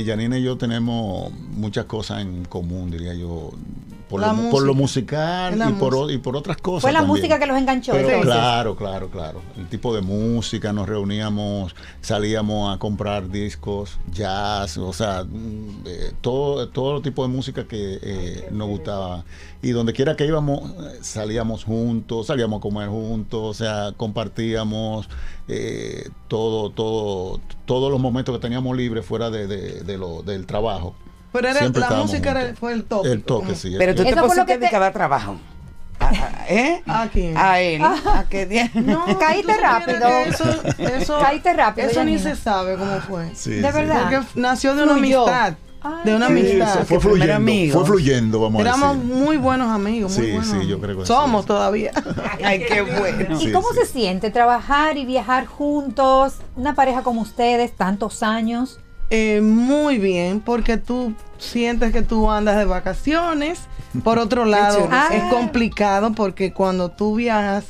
Janina y yo tenemos muchas cosas en común, diría yo, por, lo, por lo música. musical y por, y por otras cosas. Fue la también. música que los enganchó. Pero claro, claro, claro. El tipo de música, nos reuníamos, salíamos a comprar discos, jazz, o sea, mm, eh, todo, todo tipo de música que eh, nos gustaba. Y donde quiera que íbamos, salíamos juntos, salíamos a comer juntos, o sea, compartíamos eh, todo, todo, todos los momentos que teníamos libres fuera de, de- de lo, del trabajo. Pero era, Siempre la música era- fue el toque. El toque, sí. Pero tú te pusiste que te- de cada trabajo. A- a- ¿Eh? ¿A quién? A él. ¿A qué día? No, Caíste rápido. Eso, eso, Caíste rápido, Eso ni se sabe cómo fue. sí, de sí. verdad. Porque nació de una Fluyó. amistad. Ay, de una Sí, amistad. fue fluyendo, amigo. fue fluyendo, vamos a Éramos decir. muy buenos amigos. Muy Sí, buenos sí, yo creo que sí. Somos todavía. Ay, qué bueno. ¿Y Sí, cómo sí. se siente trabajar y viajar juntos? Una pareja como ustedes, tantos años. Eh, muy bien, porque tú sientes que tú andas de vacaciones. Por otro lado, es complicado porque cuando tú viajas,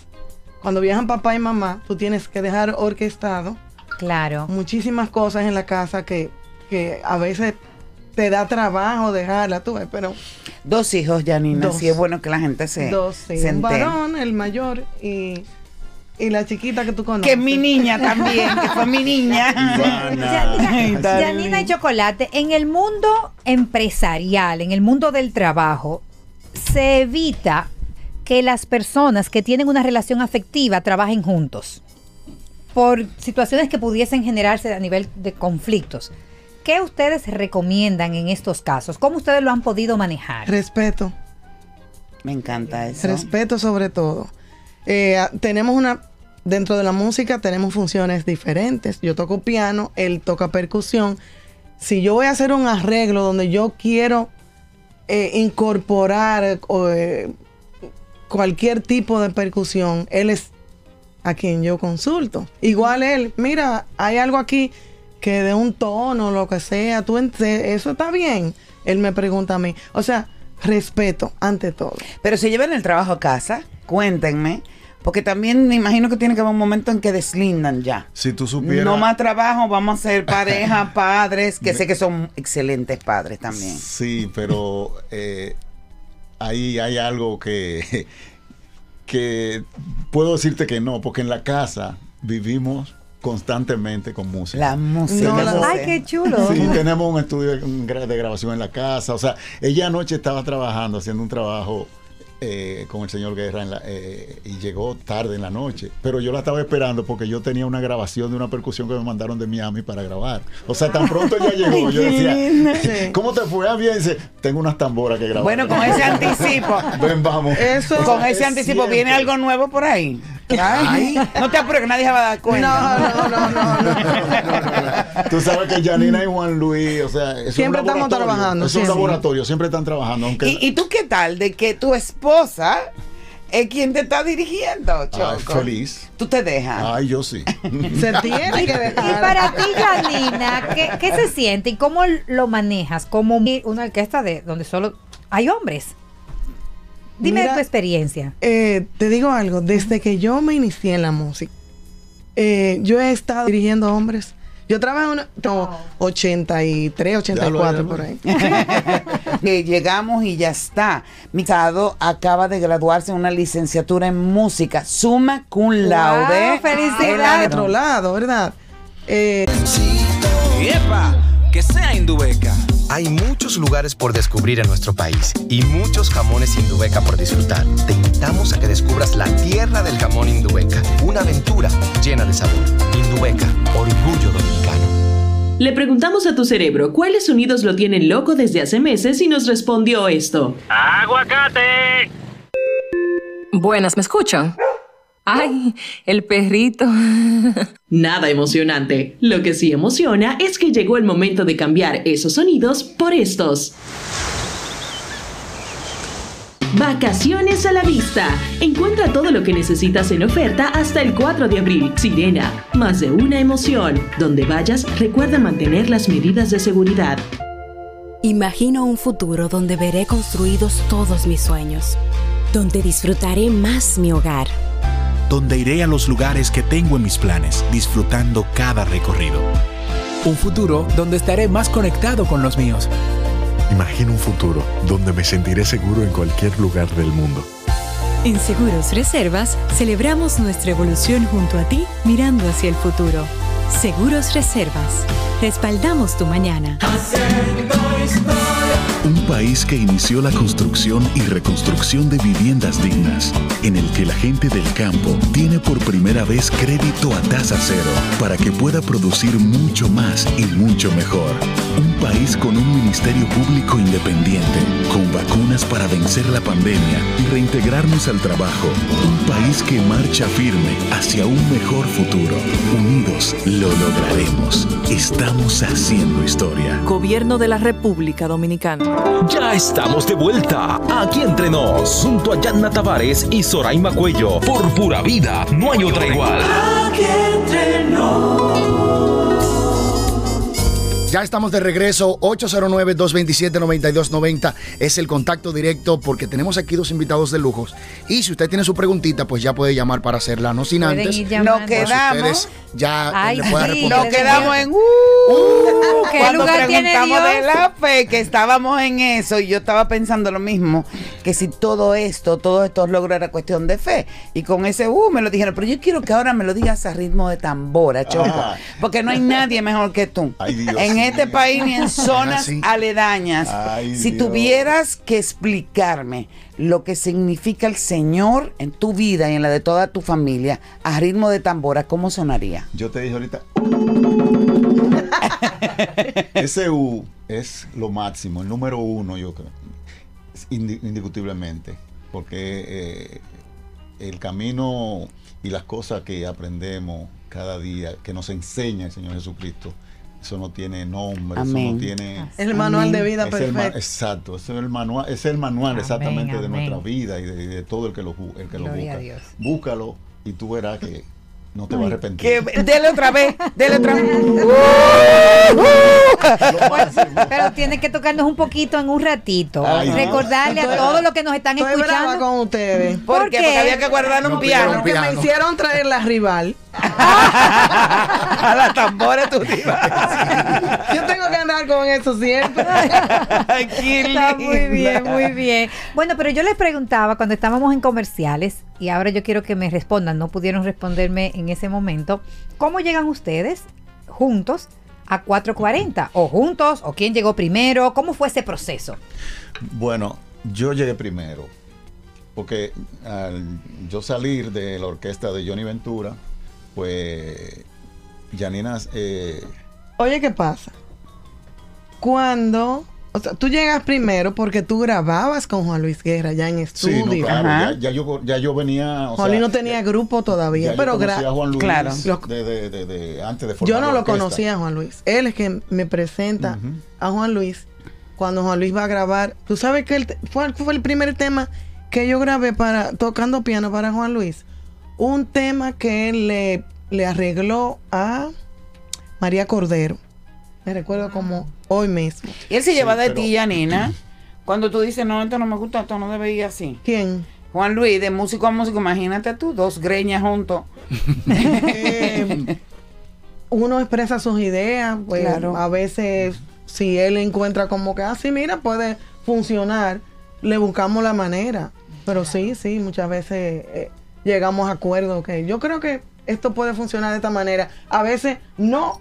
cuando viajan papá y mamá, tú tienes que dejar orquestado Claro. muchísimas cosas en la casa que, que a veces te da trabajo dejarla, tú ves, pero Dos hijos, Janina. Dos. Sí, es bueno que la gente se, dos, sí, se un varón, el mayor y, y la chiquita que tú conoces. Que es mi niña también, que fue mi niña. Janina y. Chocolate, en el mundo empresarial, en el mundo del trabajo, se evita que las personas que tienen una relación afectiva trabajen juntos por situaciones que pudiesen generarse a nivel de conflictos. ¿Qué ustedes recomiendan en estos casos? ¿Cómo ustedes lo han podido manejar? Respeto. Me encanta eso. Respeto sobre todo. Eh, a- tenemos una, dentro de la música tenemos funciones diferentes. Yo toco piano, él toca percusión. Si yo voy a hacer un arreglo donde yo quiero eh, incorporar eh, cualquier tipo de percusión, él es a quien yo consulto. Igual él, mira, hay algo aquí que de un tono, lo que sea, tú eso está bien. Él me pregunta a mí. O sea, respeto ante todo. Pero se llevan el trabajo a casa, cuéntenme. Porque también me imagino que tiene que haber un momento en que deslindan ya. Si tú supieras. No más trabajo, vamos a ser pareja, padres, que sé que son excelentes padres también. Sí, pero eh, ahí hay algo que, que puedo decirte que no, porque en la casa vivimos constantemente con música. La música. No, la- Ay, qué chulo. Sí, tenemos un estudio de, un gra- de grabación en la casa. O sea, ella anoche estaba trabajando, haciendo un trabajo eh, con el señor Guerra en la- eh, y llegó tarde en la noche. Pero yo la estaba esperando porque yo tenía una grabación de una percusión que me mandaron de Miami para grabar. O sea, tan pronto ella llegó, yo decía, ¿cómo te fue? Ah, bien, dice, tengo unas tamboras que grabar. Bueno, con ese anticipo. Ven, vamos. Eso- Con ese Es anticipo. ¿viene algo nuevo por ahí? Ay, no te apures que nadie se va a dar cuenta. No, no, no, no, no. Tú sabes que Janina y Juan Luis, o sea, es Siempre un estamos trabajando, Es un siempre. laboratorio, siempre están trabajando. Aunque, ¿Y, y tú qué tal de que tu esposa es quien te está dirigiendo, Ay, Choco? feliz. Tú te dejas. Ay, yo sí. Se tiene que Y dejar. para ti, Janina, ¿qué, qué se siente y cómo lo manejas? Como una orquesta de donde solo hay hombres. Dime Mira, tu experiencia. Eh, te digo algo, desde que yo me inicié en la música, eh, yo he estado dirigiendo hombres. Yo trabajé en una, no, 83, 84 por ahí. que llegamos y ya está. Mi casado acaba de graduarse en una licenciatura en música, summa cum laude. Wow, felicidades. En la- De otro lado, ¿verdad? Eh, ¡Epa! Que sea Indubeca. Hay muchos lugares por descubrir en nuestro país y muchos jamones Indubeca por disfrutar. Te invitamos a que descubras la tierra del jamón Indubeca, una aventura llena de sabor. Indubeca, orgullo dominicano. Le preguntamos a tu cerebro cuáles sonidos lo tienen loco desde hace meses y nos respondió esto. ¡Aguacate! Buenas, ¿me escuchan? Ay, el perrito. Nada emocionante. Lo que sí emociona es que llegó el momento de cambiar esos sonidos por estos. Vacaciones a la vista. Encuentra todo lo que necesitas en oferta hasta el 4 de abril. Sirena, más de una emoción. Donde vayas, recuerda mantener las medidas de seguridad. Imagino un futuro donde veré construidos todos mis sueños, donde disfrutaré más mi hogar, donde iré a los lugares que tengo en mis planes, disfrutando cada recorrido. Un futuro donde estaré más conectado con los míos. Imagino un futuro donde me sentiré seguro en cualquier lugar del mundo. En Seguros Reservas celebramos nuestra evolución junto a ti mirando hacia el futuro. Seguros Reservas. Respaldamos tu mañana. Un país que inició la construcción y reconstrucción de viviendas dignas, en el que la gente del campo tiene por primera vez crédito a tasa cero para que pueda producir mucho más y mucho mejor. Un país con un ministerio público independiente, con vacunas para vencer la pandemia y reintegrarnos al trabajo. Un país que marcha firme hacia un mejor futuro. Unidos lo lograremos. Estamos haciendo historia. Gobierno de la República Dominicana. Ya estamos de vuelta, aquí entre nos, junto a Yanna Tavares y Soraima Cuello, por pura vida, no hay otra igual. Aquí entre Ya estamos de regreso, 809-227-9290 es el contacto directo porque tenemos aquí dos invitados de lujos. Y si usted tiene su preguntita, pues ya puede llamar para hacerla, no sin Pueden antes. llamando. pues quedamos- ya eh, Ay, le puedan sí, responder. Nos quedamos en uh, ¿Qué cuando lugar tiene preguntamos de la fe, que estábamos en eso, y yo estaba pensando lo mismo, que si todo esto, todos estos logros era cuestión de fe. Y con ese uh me lo dijeron, pero yo quiero que ahora me lo digas a ritmo de tambora, Choco. Ah. Porque no hay nadie mejor que tú. Ay, Dios en este país ni en zonas Así. aledañas. Ay, si Dios. tuvieras que explicarme lo que significa el Señor en tu vida y en la de toda tu familia a ritmo de tambora, ¿cómo sonaría? Yo te dije ahorita. Ese U es lo máximo, el número uno, yo creo. Indi- indiscutiblemente. Porque eh, el camino y las cosas que aprendemos cada día, que nos enseña el Señor Jesucristo, eso no tiene nombre, Amén. eso no tiene. Es el manual de vida Es el ma- perfecto. exacto, ese es el manual, ese es el manual Amén, exactamente de nuestra vida y de, y de todo el que lo, el que lo a busca. Dios. Búscalo y tú verás que no te vas a arrepentir. Que, dele otra vez, dele otra vez. Pero tiene que tocarnos un poquito en un ratito. Ay. Recordarle a todos los que nos están Estoy escuchando. con ustedes. ¿Por, ¿Por qué? Porque había que guardar un No, piano. Porque me hicieron traer la rival. a la tambora tú te ibas. Yo tengo que andar con eso siempre. Está muy bien, muy bien. Bueno, pero yo les preguntaba cuando estábamos en comerciales, y ahora yo quiero que me respondan, no pudieron responderme en ese momento, ¿cómo llegan ustedes juntos a 440? ¿O juntos? ¿O quién llegó primero? ¿Cómo fue ese proceso? Bueno, yo llegué primero, porque al yo salir de la orquesta de Johnny Ventura, pues Janina, eh, Oye, ¿qué pasa? Cuando, o sea, tú llegas primero porque tú grababas con Juan Luis Guerra ya en sí, estudio. no, claro, Ajá. ya, ya yo, ya yo venía, o Juan Luis no tenía ya- grupo todavía, ya yo pero conocía gra- a Juan Luis Claro. De, de- de- de- antes de formar yo no lo conocía a Juan Luis. Él es que me presenta a Juan Luis cuando Juan Luis va a grabar. Tú sabes que el te- fue, fue el primer tema que yo grabé para tocando piano para Juan Luis. Un tema que él le, le arregló a María Cordero. Me recuerdo como hoy mismo. Y él se lleva de pero- ti, Janina. Cuando tú dices, no, esto no me gusta, esto no debe ir así. ¿Quién? Juan Luis, de músico a músico, imagínate tú, dos greñas juntos. Eh, uno expresa sus ideas, pues Claro. a veces si él encuentra como que, ah, sí, mira, puede funcionar, le buscamos la manera. Pero sí, sí, muchas veces eh, llegamos a acuerdos que yo creo que esto puede funcionar de esta manera. A veces no,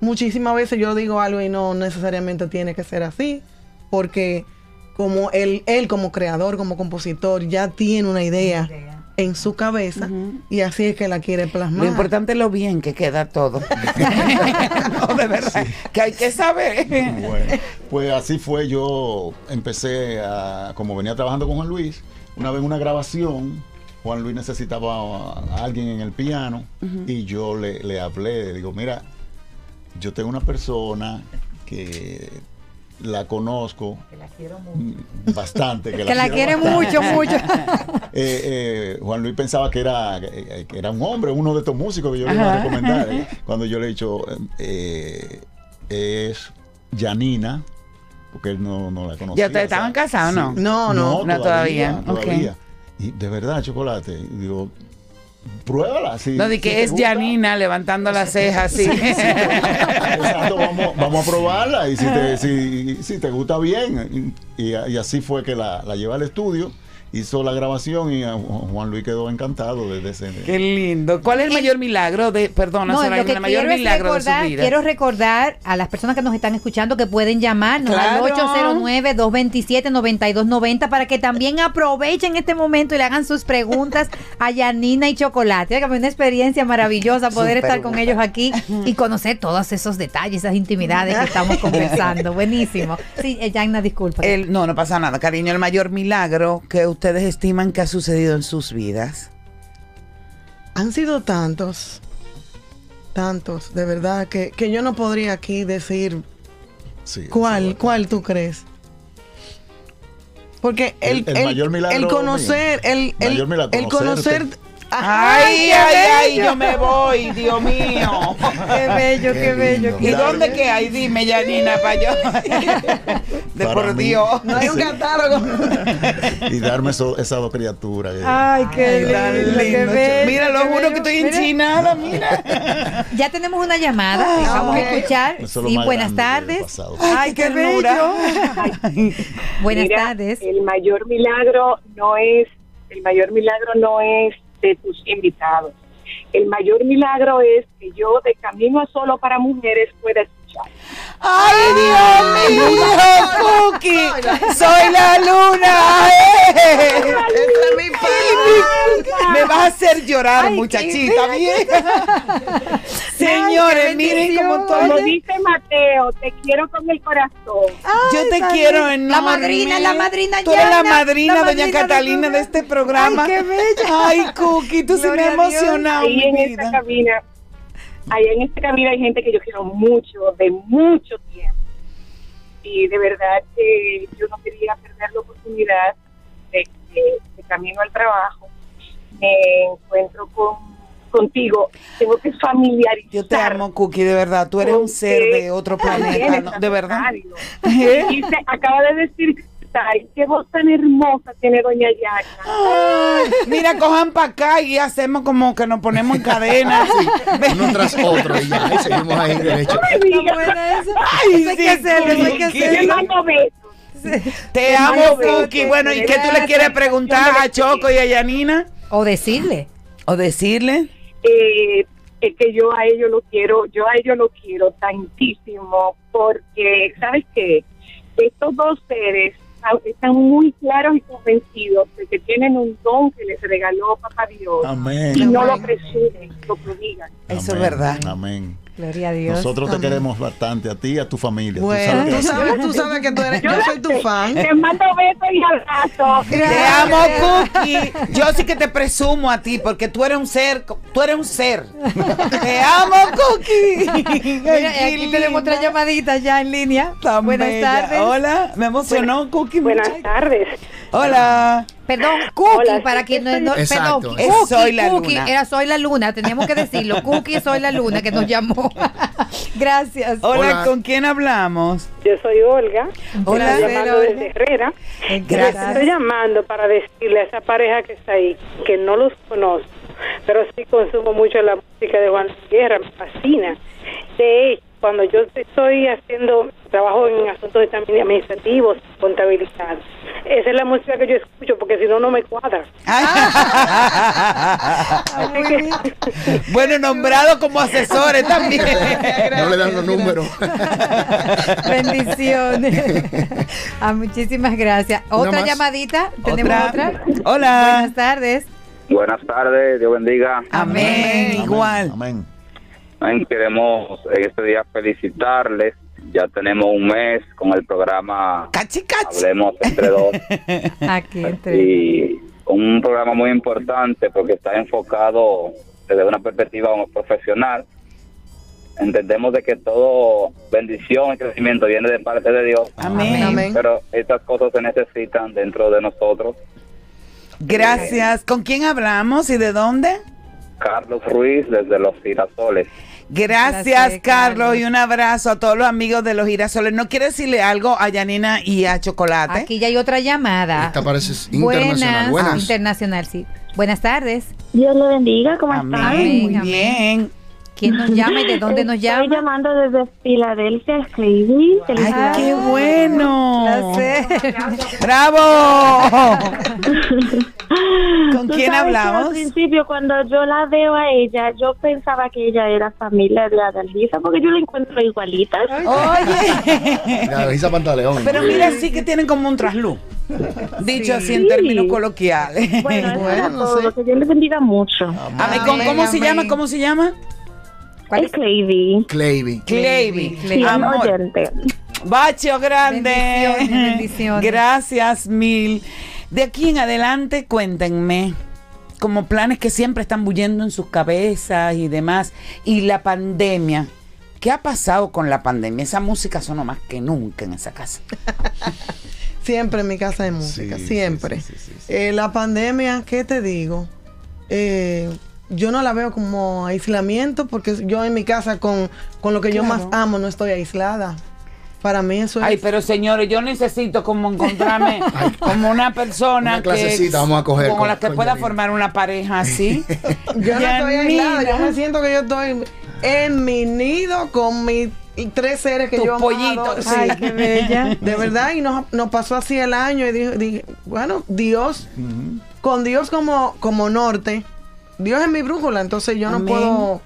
muchísimas veces yo digo algo y no necesariamente tiene que ser así, porque como él, él como creador, como compositor, ya tiene una idea en su cabeza y así es que la quiere plasmar. Lo importante es lo bien que queda todo. no, de verdad. Que hay que saber. Bueno, pues así fue, yo empecé a, como venía trabajando con Juan Luis, una vez en una grabación, Juan Luis necesitaba a alguien en el piano y yo le, le hablé, le digo, mira, yo tengo una persona que la conozco mm, bastante, que, Que la quiere quiero bastante. mucho, mucho. Eh, eh, Juan Luis pensaba que era, eh, que era un hombre, uno de estos músicos que yo le iba a recomendar. eh, Cuando yo le he dicho, eh, es Janina, porque él no, no la conocía. ¿Ya ustedes estaban casados o no? No, no. No, todavía, ok. todavía. Y de verdad, chocolate. digo, Pruébala. Si, No, de que es. Janina levantando las cejas. Exacto, vamos, vamos a probarla y si te, si, si te gusta bien. Y, y así fue que la, la llevé al estudio, hizo la grabación y a Juan Luis quedó encantado desde ese. Qué lindo. ¿Cuál es el mayor milagro de, perdona, No, Soraya, lo que el mayor milagro de su recordar, vida? quiero recordar a las personas que nos están escuchando que pueden llamarnos Claro. al 809-227-9290 para que también aprovechen este momento y le hagan sus preguntas a Yanina y Chocolate. Oiga, una experiencia maravillosa poder estar con buena. ellos aquí y conocer todos esos detalles, esas intimidades que estamos conversando. Buenísimo. Sí, eh, Yanina, disculpa. El, no, no pasa nada, cariño. El mayor milagro que ustedes estiman que ha sucedido en sus vidas. Han sido tantos, tantos, de verdad, que, que yo no podría aquí decir Sí, cuál, cuál tú crees. Porque el, El- el mayor milagro el conocer, el, el, Mayor milagro, el conocer... Ay, qué ay, ay, yo me voy, Dios mío. Qué bello, qué, bello. ¿Y qué dónde que hay? Dime, Janina, para yo. De Para por mí. Dios. No hay un catálogo. Y darme eso- esas dos criaturas. Ay, qué tan lindo, qué bello, Mira, lo qué juro bello. que estoy enchinada, mira. Ya tenemos una llamada, vamos a escuchar. Es Sí, buenas tardes. Ay, qué bello. Buenas Mira, tardes. El mayor milagro no es, el mayor milagro no es de tus invitados. El mayor milagro es que yo de camino a solo para mujeres pueda escuchar. ¡Ay, Dios mío! ¡Cookie! ¡Soy la luna! ¡Eh! es mi Me vas a hacer llorar, Ay, muchachita. Ay, Señores, qué miren cómo bendición. Como todo. dice Mateo, te quiero con el corazón. Yo te Ay, quiero enorme. La madrina, la madrina Tú eres la madrina, la doña madrina de Catalina, de, este programa. Ay, qué bella. Ay, Cookie, tú sí me Gloria has a Dios. emocionado, Ahí mi en esta cabina, ahí en esta cabina hay gente que yo quiero mucho, de mucho tiempo. Y de verdad que yo no quería perder la oportunidad de que de camino al trabajo me encuentro con contigo. Tengo que familiarizar. Yo te amo, Cookie, de verdad. Tú eres un ser de otro planeta, ¿no? de verdad. ¿Eh? Y se acaba de decir, ay, qué voz tan hermosa tiene doña Yana. Ay, mira, cojan para acá y hacemos como que nos ponemos en cadena. Uno tras otro y ya, y seguimos ahí derecho. Ay, diga. Ay, Eso hay sí, que hacerlo, eso hay que Cookie. Te hacerlo. mando besos. Te Te amo. Cookie. Bueno, ¿y qué tú le quieres preguntar a Choco y a Yanina? O decirle. ¿O decirle? eh, es que yo a ellos lo quiero, yo a ellos lo quiero tantísimo, porque, ¿sabes qué? Estos dos seres están muy claros y convencidos de que tienen un don que les regaló Papá Dios Amén. y no lo presumen, lo prodigan. Eso es verdad. Amén. Gloria a Dios. Nosotros te Amén. queremos bastante, a ti y a tu familia. Bueno, tú sabes que sabes, tú sabes que tú eres, yo soy tu fan. Te mando besos y abrazos. Te amo, Cookie. Yo sí que te presumo a ti porque tú eres un ser, tú eres un ser. Te amo, Cookie. Mira, aquí qué tenemos otra linda. llamadita ya en línea. Tan Buenas bella. tardes. Hola, me emocionó, Cookie. Buenas muchacho. tardes. Hola. Perdón, Cookie, Hola, para quien no, estoy- no- Exacto. perdón, Es Cookie, Soy la Cookie, Luna. era Soy la Luna, teníamos que decirlo. Cookie, Soy la Luna, que nos llamó. Gracias. Hola, Hola. ¿con quién hablamos? Yo soy Olga. Hola. Estoy llamando Olga. desde Herrera. Gracias. Estoy llamando para decirle a esa pareja que está ahí que no los conozco, pero sí consumo mucho la música de Juan Guerra, me fascina. De hecho, cuando yo estoy haciendo trabajo en asuntos también administrativos, contabilidad, esa es la música que yo escucho porque si no, no me cuadra. Que, bueno, nombrado como asesores también. No le dan los números. Bendiciones. Ah, muchísimas gracias. Otra llamadita. ¿Tenemos otra? Hola. Buenas tardes. Buenas tardes, Dios bendiga. Amén. Igual. Amén. Amén. Queremos en este día felicitarles. Ya tenemos un mes con el programa Cachi, cachi. Hablemos entre dos. Aquí entre. y un programa muy importante porque está enfocado desde una perspectiva profesional. Entendemos de que todo bendición y crecimiento viene de parte de Dios. Amén. Amén. Pero estas cosas se necesitan dentro de nosotros. Gracias. ¿Con quién hablamos y de dónde? Carlos Ruiz desde Los Girasoles. Gracias, Gracias, Carlos, Carlos. y un abrazo a todos los amigos de los girasoles. ¿No quiere decirle algo a Yanina y a Chocolate? Aquí ya hay otra llamada. Esta parece internacional. Buenas. Buenas. Internacional, sí. Buenas tardes. Dios lo bendiga, ¿cómo Amén. están? Muy bien. ¿Quién nos llama y de dónde nos llama? Estoy llamando desde Filadelfia, Escribí. ¡Ay, qué bueno! Placer. ¡Bravo! ¿Con Tú quién sabes que hablamos? Al principio, cuando yo la veo a ella, yo pensaba que ella era familia de Adalgisa, porque yo la encuentro igualita. Oye. Adalgisa Pantaleón. Pero mira, sí que tienen como un trasluz. Dicho así en Sí. términos coloquiales. Bueno, era todo. Que Dios le bendiga mucho. Amén. ¿Cómo, cómo se llama? ¿Cómo se llama? Es Clavy. Clavy. Clavy. Sí, Amor. oyente. Bacho grande. Bendiciones, bendiciones. Gracias mil. De aquí en adelante, cuéntenme como planes que siempre están bullendo en sus cabezas y demás. Y la pandemia. ¿Qué ha pasado con la pandemia? Esa música sonó más que nunca en esa casa. Siempre en mi casa de música, Sí, siempre. Eh, la pandemia, ¿qué te digo? Eh, yo no la veo como aislamiento porque yo en mi casa con, con lo que yo más amo no estoy aislada. Para mí eso es... Ay, pero señores, yo necesito como encontrarme como una persona Una clasecita que, vamos a coger con, con- la que con pueda formar una pareja así. Yo no estoy aislada, yo me siento que yo estoy en mi nido con mis tres seres que yo amo. pollito, sí. Ay, qué bella. De verdad, y nos, nos pasó así el año y dije, dije, bueno, Dios, con Dios como, como norte, Dios es mi brújula, entonces yo no puedo,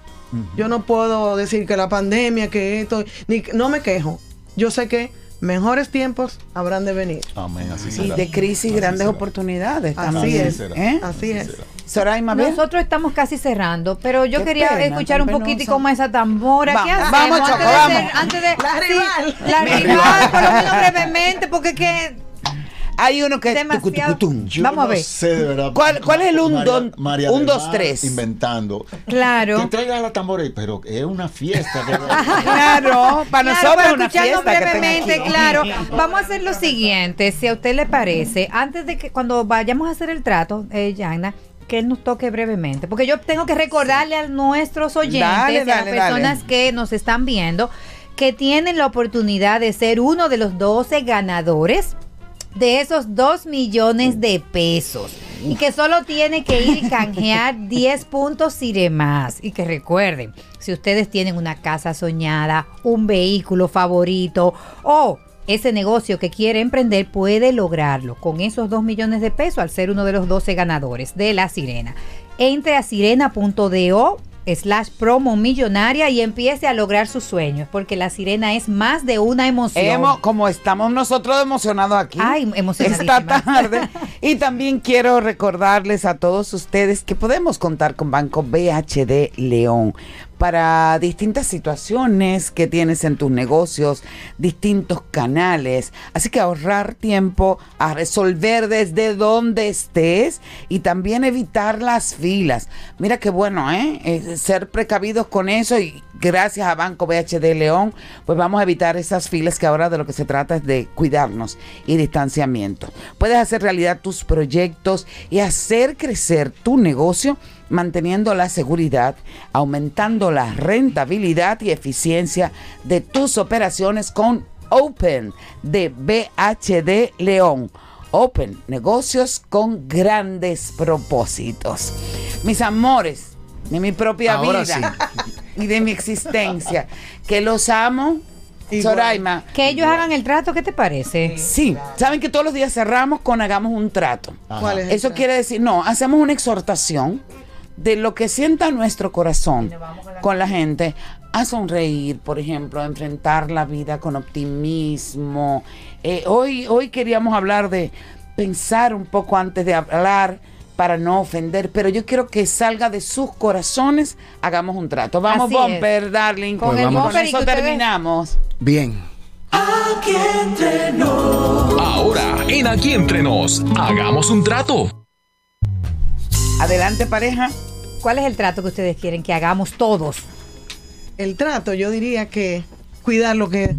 yo no puedo decir que la pandemia, que esto, ni, no me quejo. Yo sé que mejores tiempos habrán de venir. Amén, así Y será. de crisis grandes oportunidades Así es, ¿eh? así es. Soraima. Nosotros estamos casi cerrando, pero yo Qué quería pena, escuchar un y penoso. como esa tambora. Va- ¿Qué hacemos? vamos, antes, Choco, de vamos. hacer- antes de La sí, rival. la rival. por lo menos brevemente, porque que Hay uno que Demasiado-. Yo Vamos a no ver. sé de verdad. ¿Cuál- cuál es el un María- don- María un, dos, tres? Inventando. Claro. Que traiga la tambora, pero es una fiesta. Claro, para Claro, nosotros es una fiesta brevemente, claro. Vamos a hacer lo siguiente, si a usted le parece, antes de que cuando vayamos a hacer el trato, eh, Yana, que él nos toque brevemente, porque yo tengo que recordarle a nuestros oyentes Dale, y a las personas dale. que nos están viendo que tienen la oportunidad de ser uno de los 12 ganadores de esos 2 millones de pesos. Y que solo tiene que ir y canjear 10 puntos y demás. Y que recuerden, si ustedes tienen una casa soñada, un vehículo favorito o ese negocio que quiere emprender, puede lograrlo con esos 2 millones de pesos al ser uno de los 12 ganadores de La Sirena. Entre a sirena.do slash promo millonaria y empiece a lograr sus sueños, porque La Sirena es más de una emoción. Como estamos nosotros emocionados aquí Ay, esta tarde. Y también quiero recordarles a todos ustedes que podemos contar con Banco BHD León para distintas situaciones que tienes en tus negocios, distintos canales. Así que ahorrar tiempo a resolver desde donde estés y también evitar las filas. Mira qué bueno, ¿eh? Ser precavidos con eso y gracias a Banco BHD León, pues vamos a evitar esas filas que ahora de lo que se trata es de cuidarnos y distanciamiento. Puedes hacer realidad tus proyectos y hacer crecer tu negocio manteniendo la seguridad, aumentando la rentabilidad y eficiencia de tus operaciones con Open de BHD León. Open, negocios con grandes propósitos. Mis amores, de mi propia Ahora vida y de mi existencia, que los amo. Soraima. Que ellos hagan el trato, ¿qué te parece? Sí, saben que todos los días cerramos con hagamos un trato. ¿Cuál es el Eso trato? quiere decir, no, hacemos una exhortación de lo que sienta nuestro corazón con la gente a sonreír, por ejemplo, a enfrentar la vida con optimismo. Eh, hoy, hoy queríamos hablar de pensar un poco antes de hablar para no ofender, pero yo quiero que salga de sus corazones, hagamos un trato. Vamos, Así es. Bumper, darling. Con Pues el vamos. bumper y eso terminamos. Bien. Ahora, en Aquí Entre Nos, hagamos un trato. Adelante, pareja. ¿Cuál es el trato que ustedes quieren que hagamos todos? El trato, yo diría que cuidar lo que,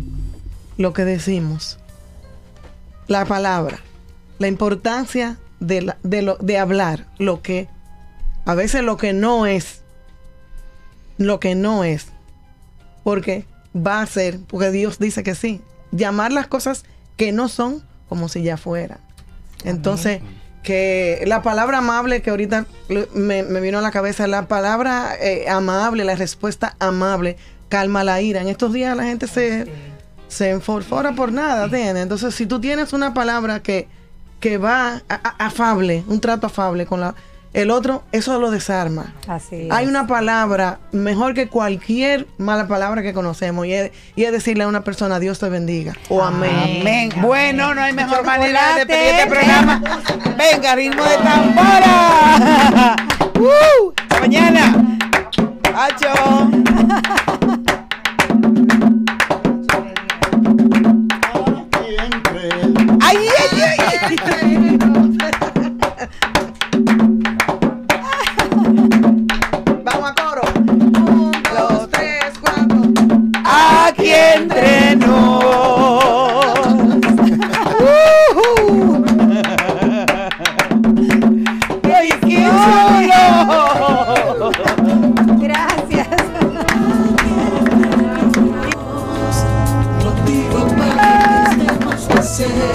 lo que decimos. La palabra. La importancia de, la- de, lo, de hablar lo que, a veces lo que no es, lo que no es. Porque va a ser, porque Dios dice que sí. Llamar las cosas que no son como si ya fueran. Entonces, que la palabra amable que ahorita me, me vino a la cabeza, la palabra eh, amable, la respuesta amable, calma la ira. En estos días la gente se, se enforfora por nada, ¿entiendes? Entonces, si tú tienes una palabra que, que va a- a- afable, un trato afable con la, el otro, eso lo desarma. Así Hay es. una palabra mejor que cualquier mala palabra que conocemos y es, y es decirle a una persona Dios te bendiga o amén. Amén. Bueno, no hay mejor manera de despedir este programa. Venga, ritmo de tambora. ¡Uh! Mañana. Acho. 谢谢。